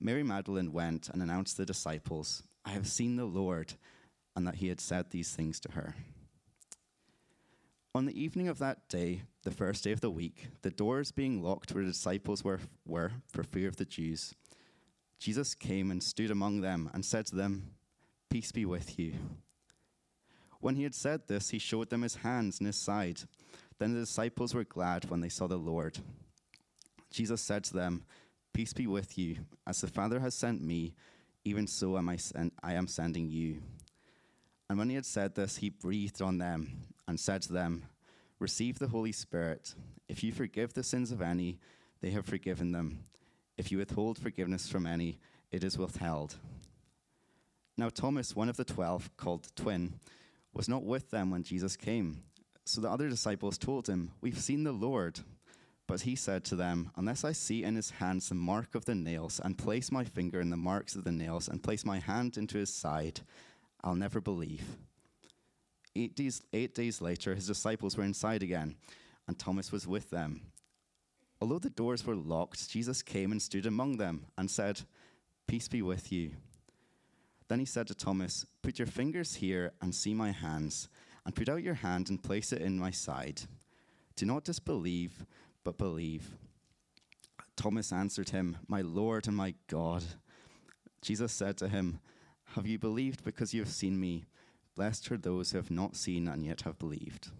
Mary Magdalene went and announced to the disciples, I have seen the Lord, and that he had said these things to her. On the evening of that day, the first day of the week, the doors being locked where the disciples were, were for fear of the Jews, Jesus came and stood among them and said to them, Peace be with you. When he had said this, he showed them his hands and his side. Then the disciples were glad when they saw the Lord. Jesus said to them, Peace be with you. As the Father has sent me, even so am I, sen- I am sending you. And when he had said this, he breathed on them and said to them, Receive the Holy Spirit. If you forgive the sins of any, they have forgiven them. If you withhold forgiveness from any, it is withheld. Now, Thomas, one of the twelve, called the twin, was not with them when Jesus came. So the other disciples told him, We've seen the Lord. But he said to them, Unless I see in his hands the mark of the nails, and place my finger in the marks of the nails, and place my hand into his side, I'll never believe. Eight days, eight days later, his disciples were inside again, and Thomas was with them. Although the doors were locked, Jesus came and stood among them and said, Peace be with you. Then he said to Thomas, Put your fingers here and see my hands, and put out your hand and place it in my side. Do not disbelieve but believe. Thomas answered him, My Lord and my God. Jesus said to him, Have you believed because you have seen me? Blessed are those who have not seen and yet have believed.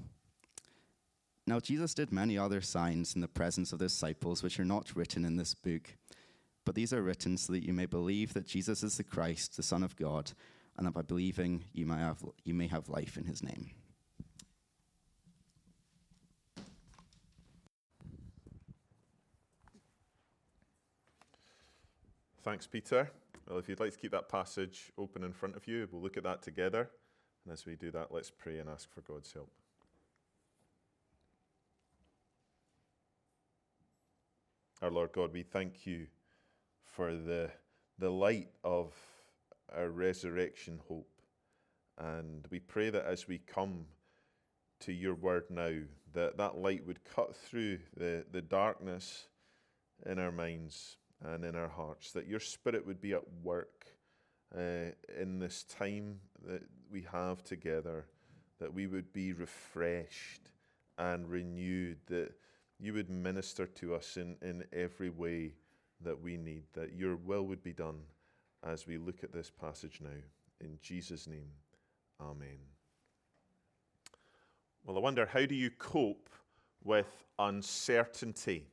Now, Jesus did many other signs in the presence of the disciples, which are not written in this book. But these are written so that you may believe that Jesus is the Christ, the Son of God, and that by believing you may have, you may have life in his name. Thanks, Peter. Well, if you'd like to keep that passage open in front of you, we'll look at that together. And as we do that, let's pray and ask for God's help. Our Lord God, we thank you for the, the light of our resurrection hope. And we pray that as we come to your word now, that that light would cut through the, the darkness in our minds and in our hearts, that your spirit would be at work uh, in this time that we have together, that we would be refreshed and renewed, that you would minister to us in, in every way that we need, that your will would be done as we look at this passage now. In Jesus' name, Amen. Well, I wonder, how do you cope with uncertainty?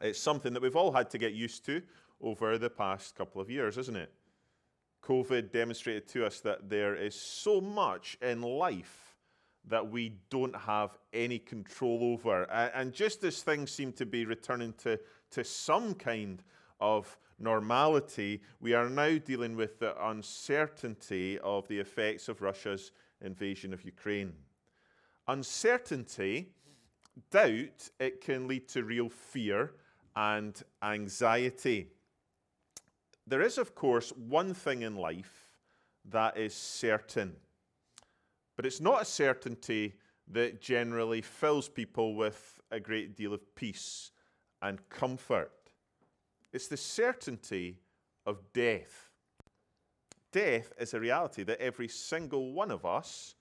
It's something that we've all had to get used to over the past couple of years, isn't it? COVID demonstrated to us that there is so much in life that we don't have any control over. And just as things seem to be returning to, to some kind of normality, we are now dealing with the uncertainty of the effects of Russia's invasion of Ukraine. Uncertainty, doubt, it can lead to real fear and anxiety. there is, of course, one thing in life that is certain, but it's not a certainty that generally fills people with a great deal of peace and comfort. It's the certainty of death. Death is a reality that every single one of us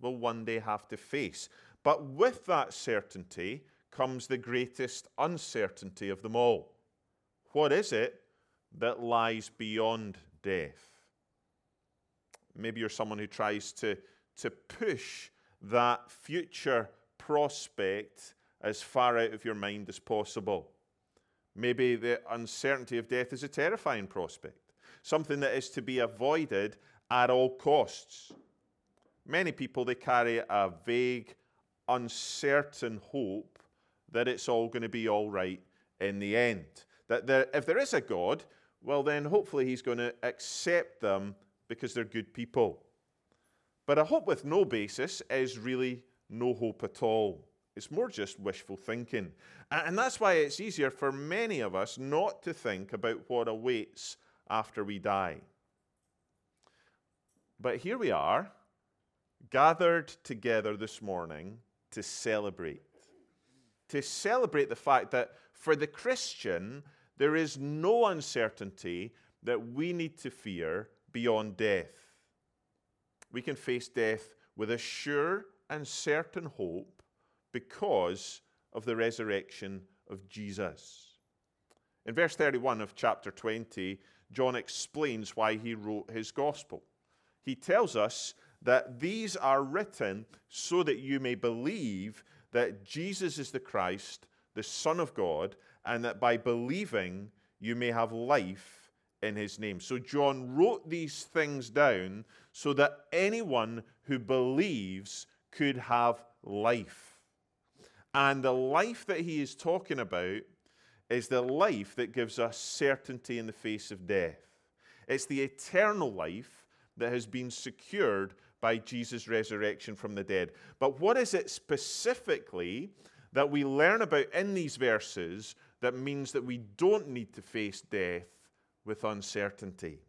will one day have to face. But with that certainty comes the greatest uncertainty of them all. What is it that lies beyond death? Maybe you're someone who tries to, to push that future prospect as far out of your mind as possible. Maybe the uncertainty of death is a terrifying prospect, something that is to be avoided at all costs. Many people, they carry a vague, uncertain hope that it's all going to be all right in the end. That there, if there is a God, well, then hopefully he's going to accept them because they're good people. But a hope with no basis is really no hope at all. It's more just wishful thinking. And that's why it's easier for many of us not to think about what awaits after we die. But here we are, gathered together this morning to celebrate. To celebrate the fact that for the Christian, there is no uncertainty that we need to fear beyond death we can face death with a sure and certain hope because of the resurrection of Jesus. In verse 31 of chapter 20, John explains why he wrote his gospel. He tells us that these are written so that you may believe that Jesus is the Christ, the Son of God, and that by believing you may have life in his name. So John wrote these things down so that anyone who believes could have life. And the life that he is talking about is the life that gives us certainty in the face of death. It's the eternal life that has been secured by Jesus' resurrection from the dead. But what is it specifically that we learn about in these verses that means that we don't need to face death with uncertainty?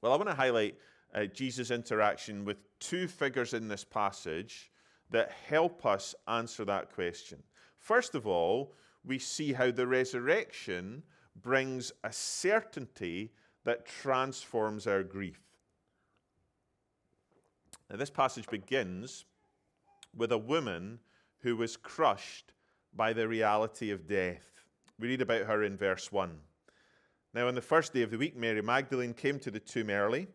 Well, I want to highlight uh, Jesus' interaction with two figures in this passage that help us answer that question. First of all, we see how the resurrection brings a certainty that transforms our grief. Now, this passage begins with a woman who was crushed by the reality of death. We read about her in verse 1. Now, on the first day of the week, Mary Magdalene came to the tomb early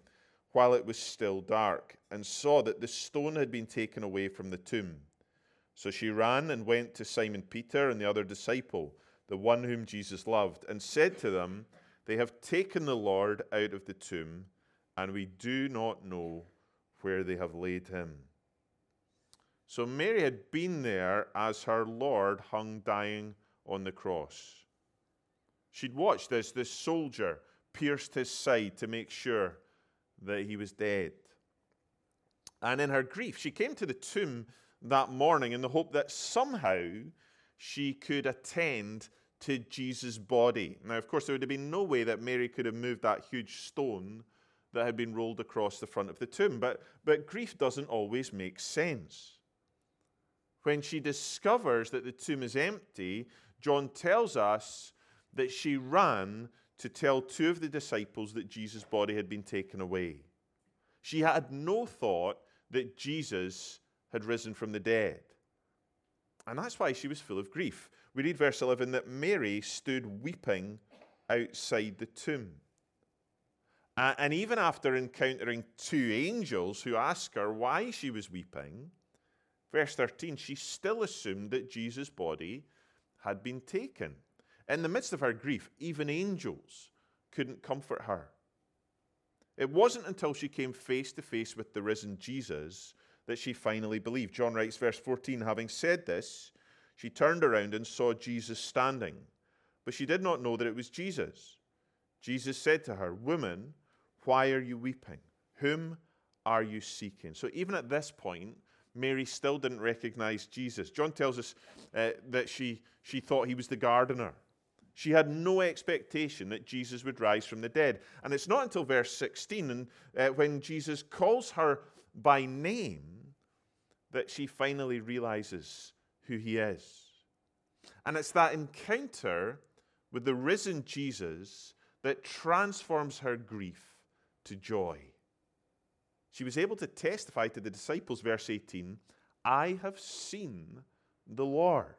while it was still dark and saw that the stone had been taken away from the tomb. So she ran and went to Simon Peter and the other disciple, the one whom Jesus loved, and said to them, They have taken the Lord out of the tomb, and we do not know where they have laid him. So Mary had been there as her Lord hung dying on the cross. She'd watched as this soldier pierced his side to make sure that he was dead. And in her grief, she came to the tomb that morning in the hope that somehow she could attend to Jesus' body. Now, of course, there would have been no way that Mary could have moved that huge stone that had been rolled across the front of the tomb. But, but grief doesn't always make sense. When she discovers that the tomb is empty, John tells us that she ran to tell two of the disciples that Jesus' body had been taken away. She had no thought that Jesus had risen from the dead. And that's why she was full of grief. We read verse 11 that Mary stood weeping outside the tomb. And even after encountering two angels who ask her why she was weeping, verse 13, she still assumed that Jesus' body had been taken. In the midst of her grief, even angels couldn't comfort her. It wasn't until she came face to face with the risen Jesus that she finally believed. John writes, verse 14 Having said this, she turned around and saw Jesus standing, but she did not know that it was Jesus. Jesus said to her, Woman, why are you weeping? Whom are you seeking? So even at this point, Mary still didn't recognize Jesus. John tells us uh, that she, she thought he was the gardener She had no expectation that Jesus would rise from the dead. And it's not until verse 16 and, uh, when Jesus calls her by name that she finally realizes who he is. And it's that encounter with the risen Jesus that transforms her grief to joy. She was able to testify to the disciples, verse 18, I have seen the Lord.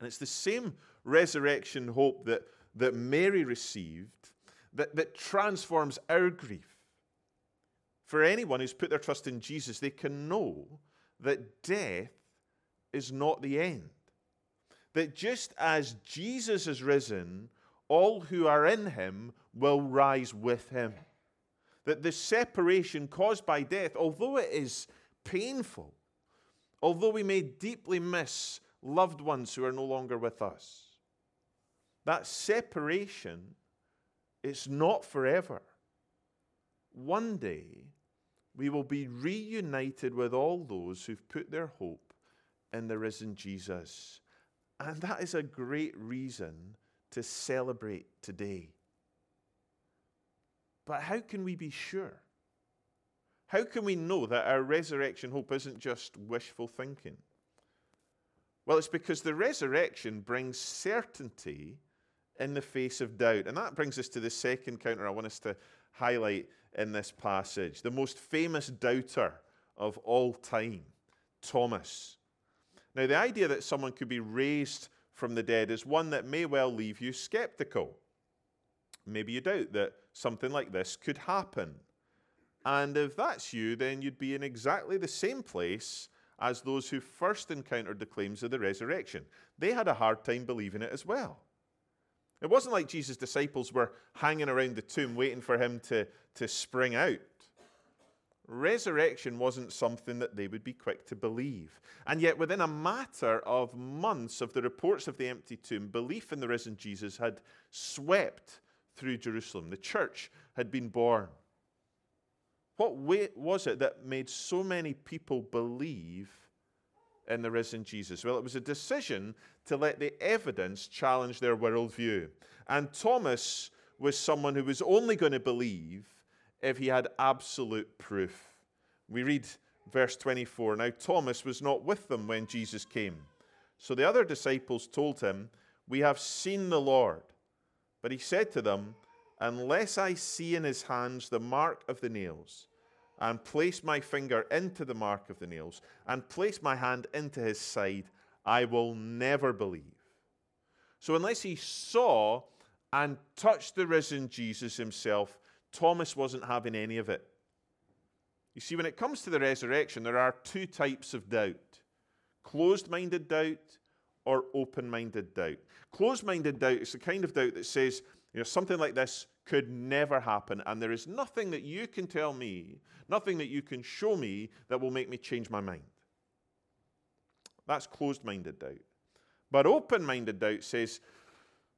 And it's the same resurrection hope that, that Mary received that, that transforms our grief. For anyone who's put their trust in Jesus, they can know that death is not the end. That just as Jesus is risen, all who are in him will rise with him. That the separation caused by death, although it is painful, although we may deeply miss loved ones who are no longer with us, that separation is not forever. One day, we will be reunited with all those who've put their hope in the risen Jesus. And that is a great reason to celebrate today. But how can we be sure? How can we know that our resurrection hope isn't just wishful thinking? Well, it's because the resurrection brings certainty in the face of doubt. And that brings us to the second counter I want us to highlight in this passage. The most famous doubter of all time, Thomas. Now, the idea that someone could be raised from the dead is one that may well leave you skeptical. Maybe you doubt that something like this could happen. And if that's you, then you'd be in exactly the same place as those who first encountered the claims of the resurrection. They had a hard time believing it as well. It wasn't like Jesus' disciples were hanging around the tomb waiting for him to, to spring out. Resurrection wasn't something that they would be quick to believe. And yet, within a matter of months of the reports of the empty tomb, belief in the risen Jesus had swept through Jerusalem. The church had been born. What was it that made so many people believe in the risen Jesus? Well, it was a decision to let the evidence challenge their worldview. And Thomas was someone who was only going to believe if he had absolute proof. We read verse 24 Now Thomas was not with them when Jesus came. So the other disciples told him, We have seen the Lord. But he said to them, Unless I see in his hands the mark of the nails, and place my finger into the mark of the nails, and place my hand into his side, I will never believe. So, unless he saw and touched the risen Jesus himself, Thomas wasn't having any of it. You see, when it comes to the resurrection, there are two types of doubt closed minded doubt or open minded doubt. Closed minded doubt is the kind of doubt that says, you know, something like this could never happen, and there is nothing that you can tell me, nothing that you can show me that will make me change my mind. That's closed minded doubt. But open minded doubt says,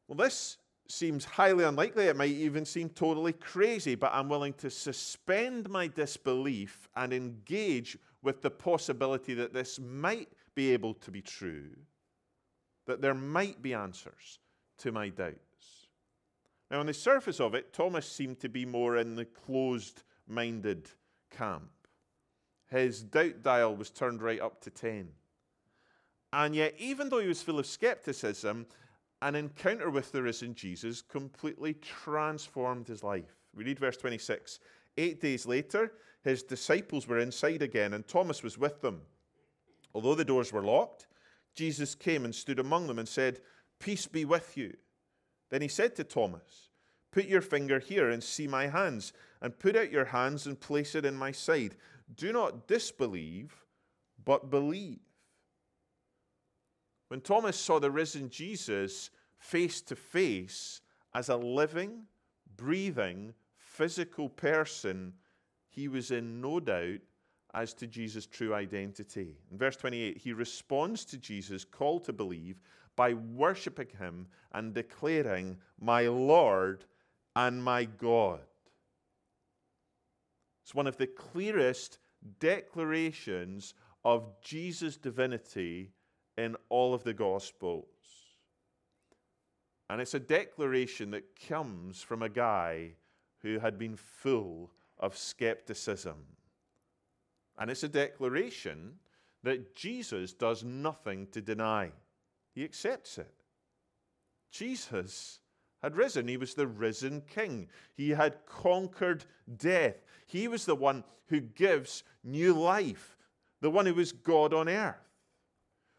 well, this seems highly unlikely. It might even seem totally crazy, but I'm willing to suspend my disbelief and engage with the possibility that this might be able to be true, that there might be answers to my doubts. Now, on the surface of it, Thomas seemed to be more in the closed minded camp. His doubt dial was turned right up to 10. And yet, even though he was full of skepticism, an encounter with the risen Jesus completely transformed his life. We read verse 26. Eight days later, his disciples were inside again, and Thomas was with them. Although the doors were locked, Jesus came and stood among them and said, Peace be with you. Then he said to Thomas, Put your finger here and see my hands, and put out your hands and place it in my side. Do not disbelieve, but believe. When Thomas saw the risen Jesus face to face as a living, breathing, physical person, he was in no doubt as to Jesus' true identity. In verse 28, he responds to Jesus' call to believe by worshiping him and declaring, My Lord and my God. It's one of the clearest declarations of Jesus' divinity in all of the Gospels. And it's a declaration that comes from a guy who had been full of skepticism. And it's a declaration that Jesus does nothing to deny, he accepts it. Jesus had risen. He was the risen king. He had conquered death. He was the one who gives new life, the one who was God on earth.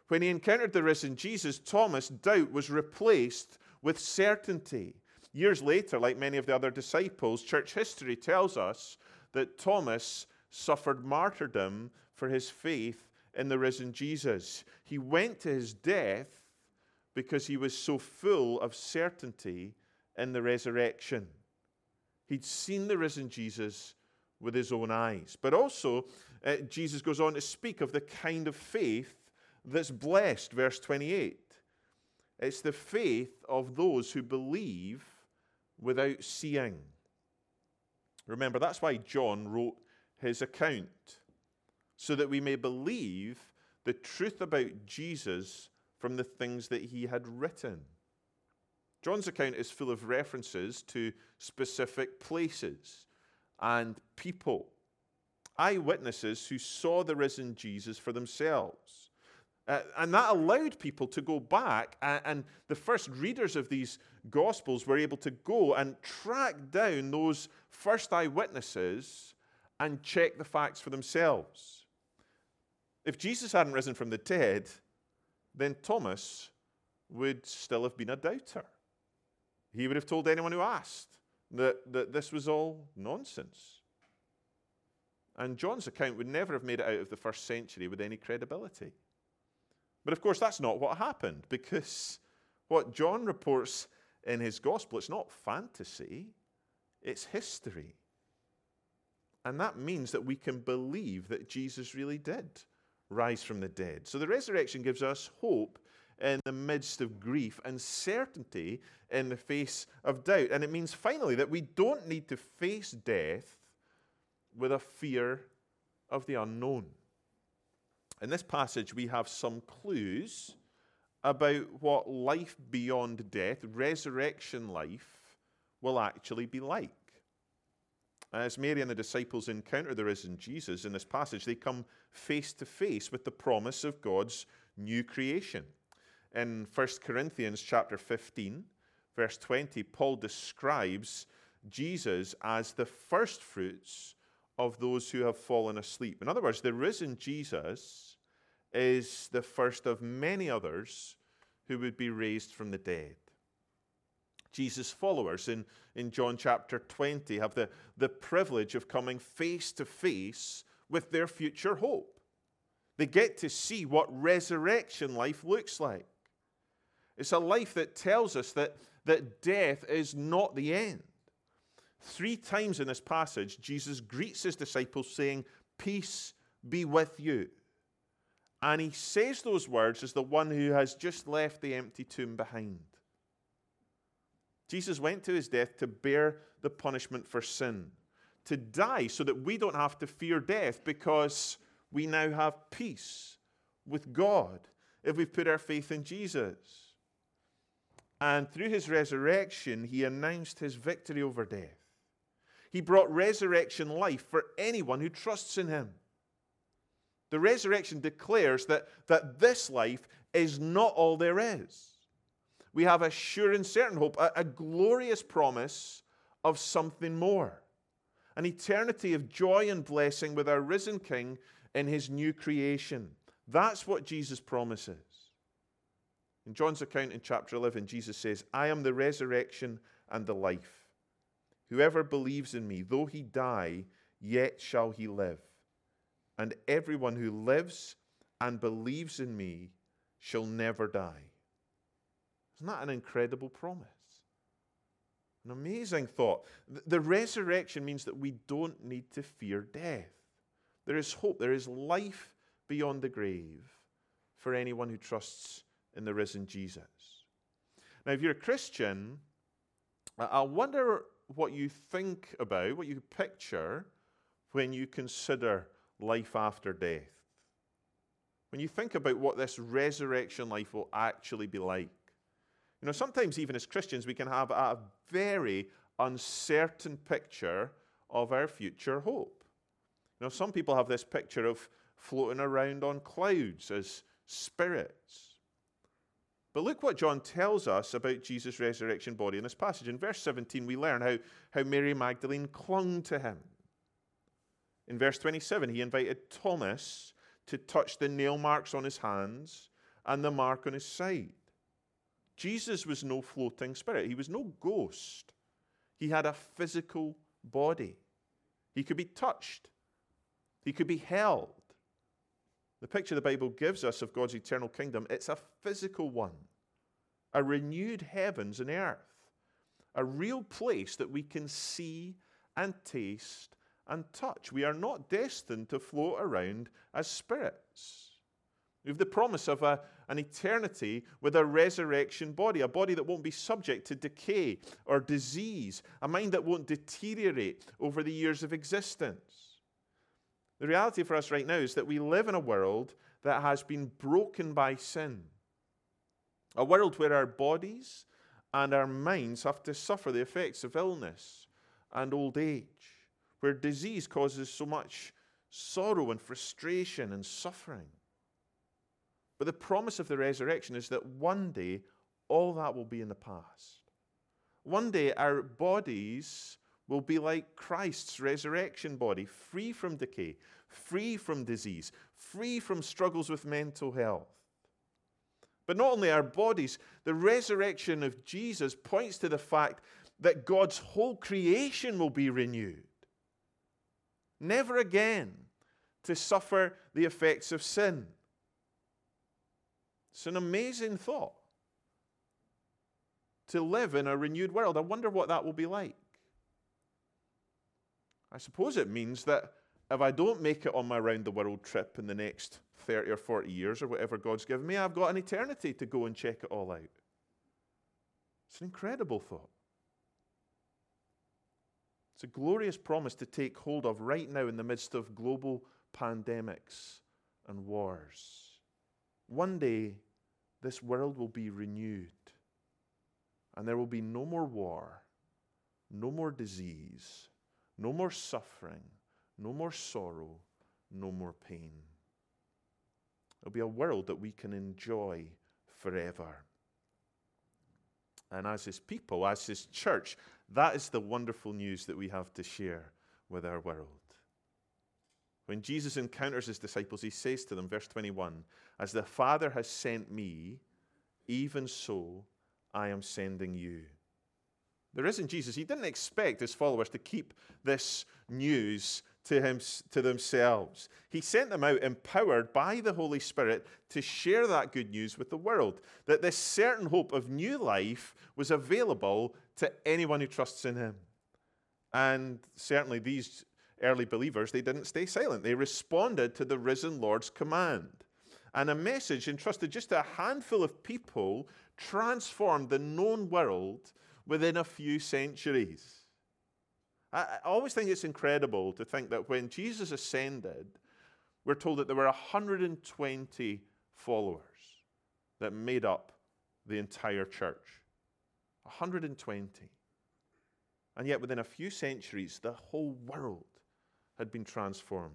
When he encountered the risen Jesus, Thomas' doubt was replaced with certainty. Years later, like many of the other disciples, church history tells us that Thomas suffered martyrdom for his faith in the risen Jesus. He went to his death because he was so full of certainty in the resurrection. He'd seen the risen Jesus with his own eyes. But also, uh, Jesus goes on to speak of the kind of faith that's blessed, verse 28. It's the faith of those who believe without seeing. Remember, that's why John wrote his account, so that we may believe the truth about Jesus from the things that he had written. John's account is full of references to specific places and people, eyewitnesses who saw the risen Jesus for themselves. Uh, and that allowed people to go back, and, and, the first readers of these Gospels were able to go and track down those first eyewitnesses and check the facts for themselves. If Jesus hadn't risen from the dead, then Thomas would still have been a doubter. He would have told anyone who asked that, that this was all nonsense. And John's account would never have made it out of the first century with any credibility. But of course, that's not what happened because what John reports in his gospel, it's not fantasy, it's history. And that means that we can believe that Jesus really did rise from the dead. So the resurrection gives us hope in the midst of grief and certainty in the face of doubt. And it means finally that we don't need to face death with a fear of the unknown. In this passage, we have some clues about what life beyond death, resurrection life, will actually be like. As Mary and the disciples encounter the risen Jesus in this passage, they come face to face with the promise of God's new creation. In 1 Corinthians chapter 15, verse 20, Paul describes Jesus as the first fruits of those who have fallen asleep. In other words, the risen Jesus is the first of many others who would be raised from the dead. Jesus' followers in, in John chapter 20 have the, the privilege of coming face to face with their future hope. They get to see what resurrection life looks like. It's a life that tells us that, that death is not the end. Three times in this passage, Jesus greets his disciples saying, Peace be with you. And he says those words as the one who has just left the empty tomb behind. Jesus went to his death to bear the punishment for sin, to die so that we don't have to fear death because we now have peace with God if we've put our faith in Jesus. And through his resurrection, he announced his victory over death. He brought resurrection life for anyone who trusts in him. The resurrection declares that, that this life is not all there is. We have a sure and certain hope, a, a glorious promise of something more, an eternity of joy and blessing with our risen King in his new creation. That's what Jesus promises. In John's account in chapter 11, Jesus says, I am the resurrection and the life. Whoever believes in me, though he die, yet shall he live and everyone who lives and believes in me shall never die. Isn't that an incredible promise? An amazing thought. The resurrection means that we don't need to fear death. There is hope, there is life beyond the grave for anyone who trusts in the risen Jesus. Now, if you're a Christian, I wonder what you think about, what you picture when you consider life after death. When you think about what this resurrection life will actually be like, You know, sometimes even as Christians, we can have a very uncertain picture of our future hope. You know, some people have this picture of floating around on clouds as spirits. But look what John tells us about Jesus' resurrection body in this passage. In verse 17, we learn how, how Mary Magdalene clung to him. In verse 27, he invited Thomas to touch the nail marks on his hands and the mark on his side. Jesus was no floating spirit, he was no ghost. He had a physical body. He could be touched, he could be held. The picture the Bible gives us of God's eternal kingdom, it's a physical one, a renewed heavens and earth, a real place that we can see and taste and touch. We are not destined to float around as spirits. We have the promise of a, an eternity with a resurrection body, a body that won't be subject to decay or disease, a mind that won't deteriorate over the years of existence. The reality for us right now is that we live in a world that has been broken by sin, a world where our bodies and our minds have to suffer the effects of illness and old age, where disease causes so much sorrow and frustration and suffering. But the promise of the resurrection is that one day all that will be in the past. One day our bodies will be like Christ's resurrection body, free from decay, free from disease, free from struggles with mental health. But not only our bodies, the resurrection of Jesus points to the fact that God's whole creation will be renewed. Never again to suffer the effects of sin. It's an amazing thought to live in a renewed world. I wonder what that will be like. I suppose it means that if I don't make it on my round the world trip in the next 30 or 40 years or whatever God's given me, I've got an eternity to go and check it all out. It's an incredible thought. It's a glorious promise to take hold of right now in the midst of global pandemics and wars. One day, this world will be renewed, and there will be no more war, no more disease, no more suffering, no more sorrow, no more pain. It'll be a world that we can enjoy forever. And as His people, as His church, that is the wonderful news that we have to share with our world. When Jesus encounters his disciples, he says to them, verse 21, As the Father has sent me, even so I am sending you. There isn't Jesus. He didn't expect his followers to keep this news to, him, to themselves. He sent them out empowered by the Holy Spirit to share that good news with the world. That this certain hope of new life was available to anyone who trusts in him. And certainly these early believers, they didn't stay silent. They responded to the risen Lord's command. And a message entrusted just to a handful of people transformed the known world within a few centuries. I, always think it's incredible to think that when Jesus ascended, we're told that there were 120 followers that made up the entire church. 120. And yet, within a few centuries, the whole world had been transformed.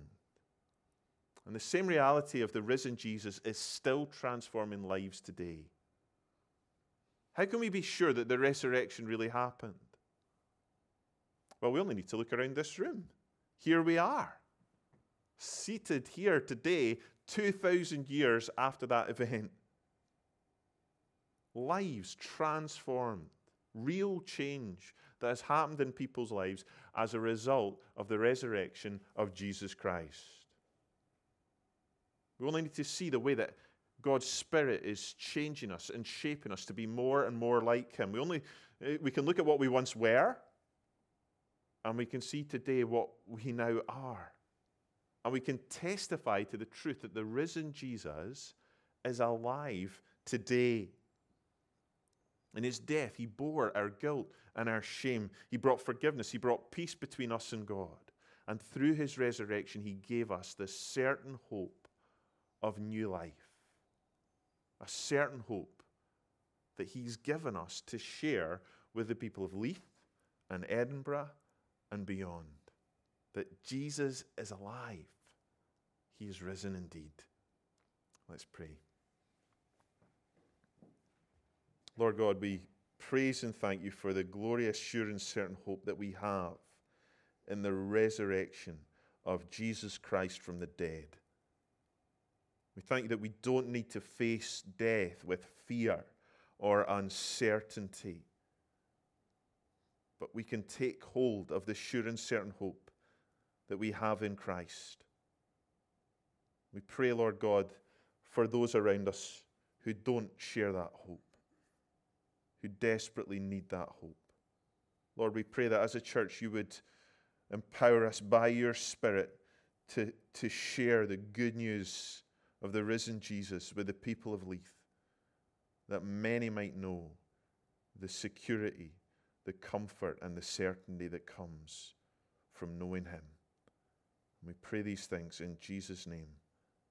And the same reality of the risen Jesus is still transforming lives today. How can we be sure that the resurrection really happened? Well, we only need to look around this room. Here we are, seated here today, 2,000 years after that event. Lives transformed, real change that has happened in people's lives as a result of the resurrection of Jesus Christ. We only need to see the way that God's Spirit is changing us and shaping us to be more and more like Him. We only eh, we can look at what we once were, and we can see today what we now are. And we can testify to the truth that the risen Jesus is alive today. In his death, he bore our guilt and our shame. He brought forgiveness. He brought peace between us and God. And through his resurrection, he gave us the certain hope of new life. A certain hope that He's given us to share with the people of Leith and Edinburgh and beyond. That Jesus is alive, He is risen indeed. Let's pray. Lord God, we praise and thank you for the glorious, sure, and certain hope that we have in the resurrection of Jesus Christ from the dead. We thank you that we don't need to face death with fear or uncertainty, but we can take hold of the sure and certain hope that we have in Christ. We pray, Lord God, for those around us who don't share that hope, who desperately need that hope. Lord, we pray that as a church you would empower us by your Spirit to, to share the good news of the risen Jesus with the people of Leith, that many might know the security, the comfort, and the certainty that comes from knowing Him. we pray these things in Jesus' name.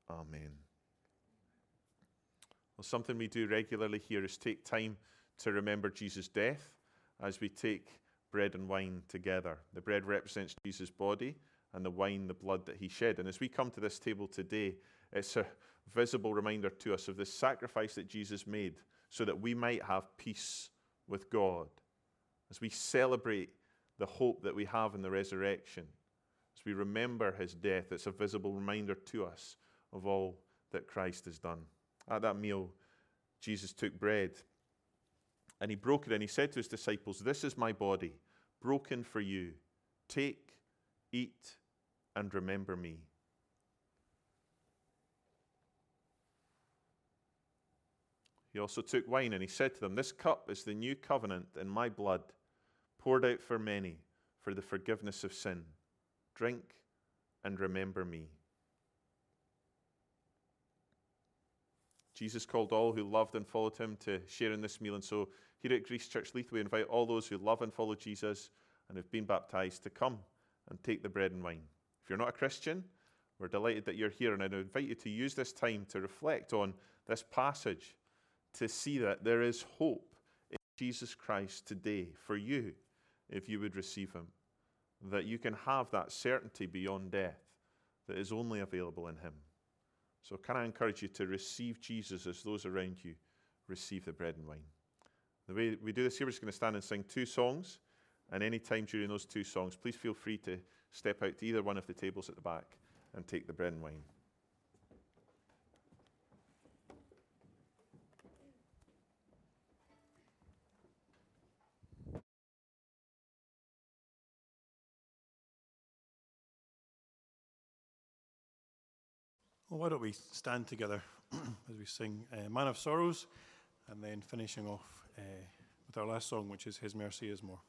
Amen. Well, something we do regularly here is take time to remember Jesus' death as we take bread and wine together. The bread represents Jesus' body, and the wine, the blood that he shed. And as we come to this table today, it's a visible reminder to us of the sacrifice that Jesus made so that we might have peace with God. As we celebrate the hope that we have in the resurrection, as we remember his death, it's a visible reminder to us of all that Christ has done. At that meal, Jesus took bread and he broke it and he said to his disciples, This is my body, broken for you. Take, eat, and remember me. He also took wine and he said to them, This cup is the new covenant in my blood, poured out for many for the forgiveness of sin. Drink and remember me. Jesus called all who loved and followed him to share in this meal. And so here at Grace Church Leith, we invite all those who love and follow Jesus and have been baptized to come and take the bread and wine. If you're not a Christian, we're delighted that you're here. And I invite you to use this time to reflect on this passage to see that there is hope in Jesus Christ today for you if you would receive him. That you can have that certainty beyond death that is only available in him. So, can I encourage you to receive Jesus as those around you receive the bread and wine? The way we do this here, we're just going to stand and sing two songs. And any time during those two songs, please feel free to step out to either one of the tables at the back and take the bread and wine. Well, why don't we stand together as we sing uh, Man of Sorrows and then finishing off uh, with our last song, which is His Mercy is More.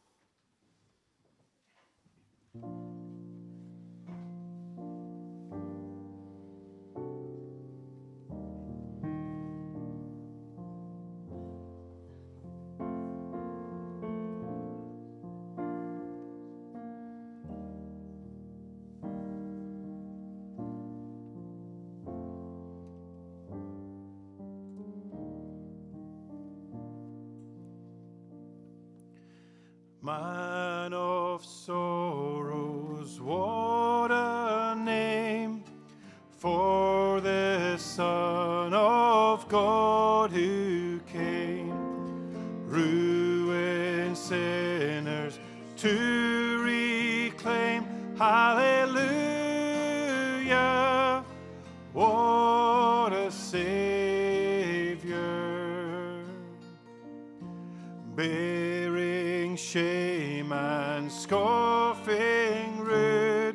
Shame and scoffing rude,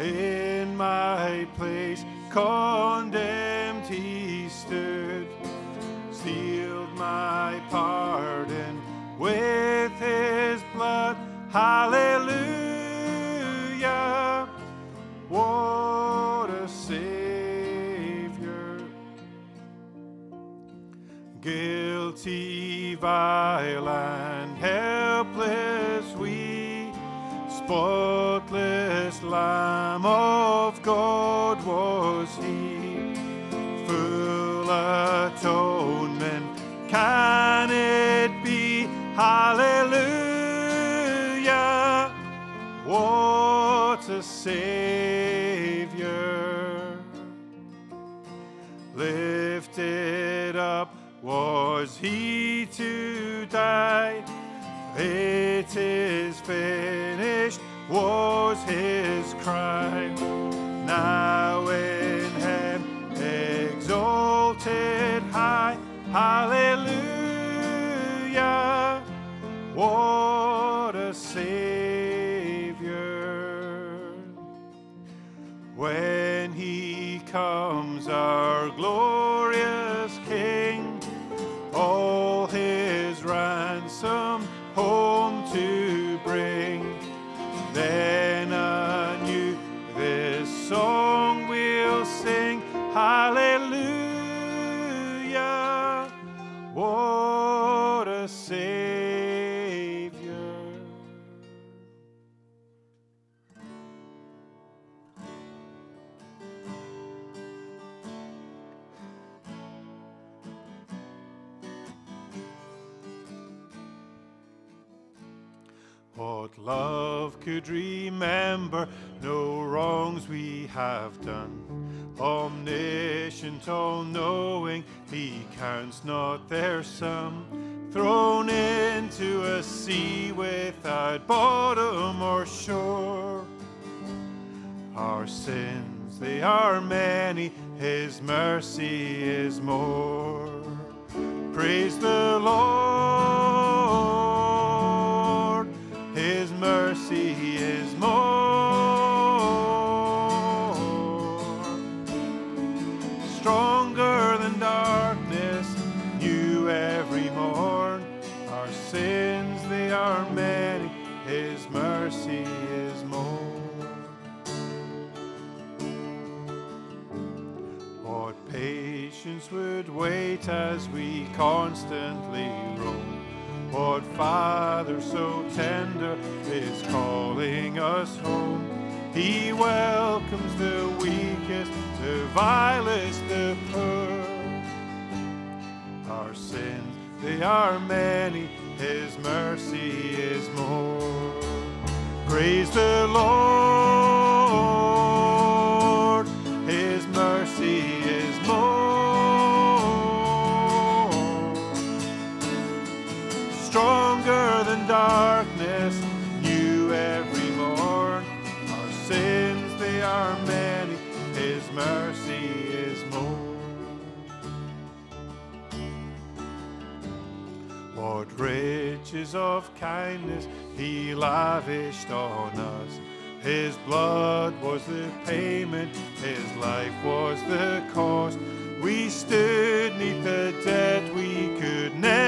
in my place condemned he stood, sealed my pardon with his blood. Hallelujah! Hallelujah. What a Savior. Lifted up was he to die. It is finished was his cry. Now in heaven exalted high. Hallelujah. What a Savior. When he comes, our glorious could remember no wrongs we have done? Omniscient, all knowing, he counts not their sum. Thrown into a sea without bottom or shore. Our sins, they are many, his mercy is more. Praise the Lord, mercy is more. Stronger than darkness, new every morn. Our sins, they are many, his mercy is more. What patience would wait as we constantly? What Father so tender is calling us home? He welcomes the weakest, the vilest, the poor. Our sins, they are many, His mercy is more. Praise the Lord, darkness, new every morn. Our sins, they are many, His mercy is more. What riches of kindness he lavished on us. His blood was the payment, his life was the cost. We stood neath the debt we could never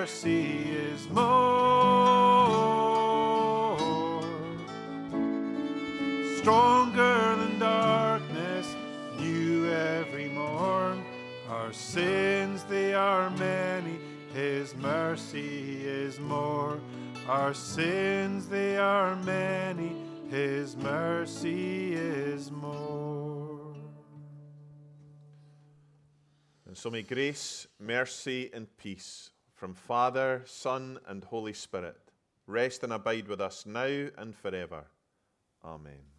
mercy is more stronger than darkness, new every morn. Our sins, they are many, His mercy is more. Our sins, they are many, His mercy is more. And so may grace, mercy, and peace from Father, Son, and Holy Spirit rest and abide with us now and forever. Amen.